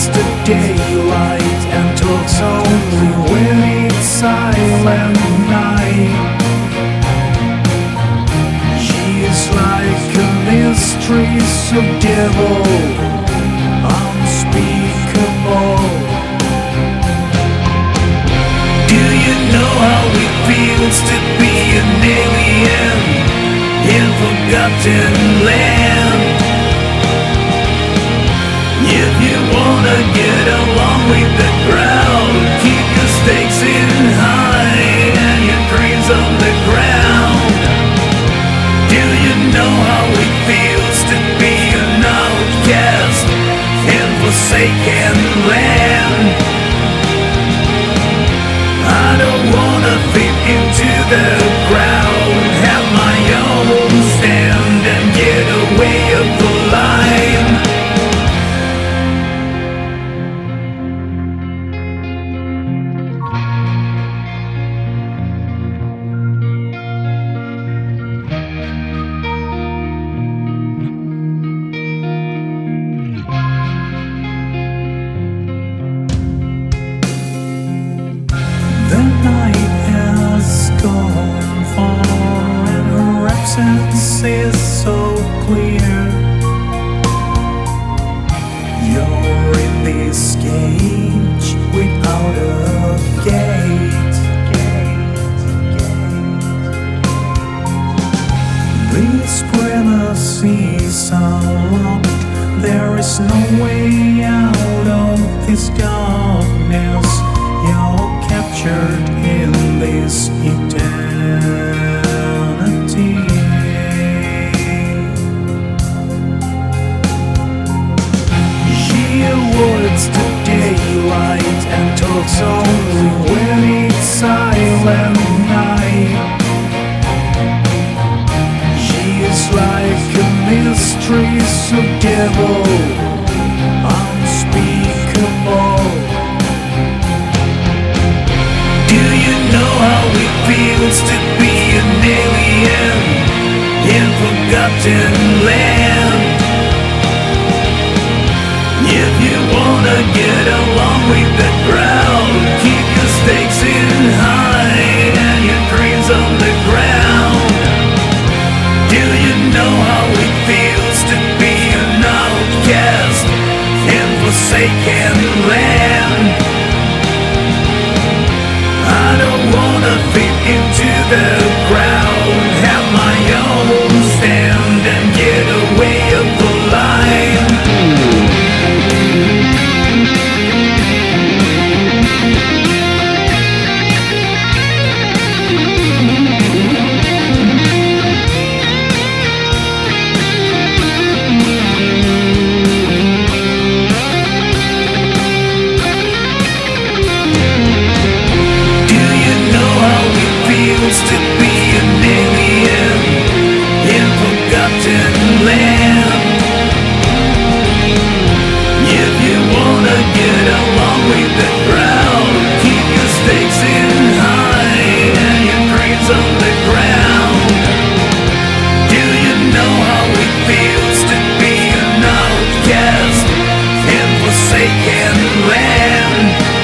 wants the daylight and talks only when it's silent night. She is like a mistress of devil, unspeakable. Do you know how it feels to be an alien in forgotten land? Along with the crowd, keep your stakes in high and your dreams on the ground. Do you know how it feels to be an outcast in forsaken land? I don't wanna fit into the crowd, talks only when it's silent night. She is like a mistress of devil, unspeakable. Do you know how it feels to be an alien in forgotten land? If you wanna get along with the crowd, know how it feels to be an outcast in forsaken land? I don't wanna fit into the crowd. forsaken land.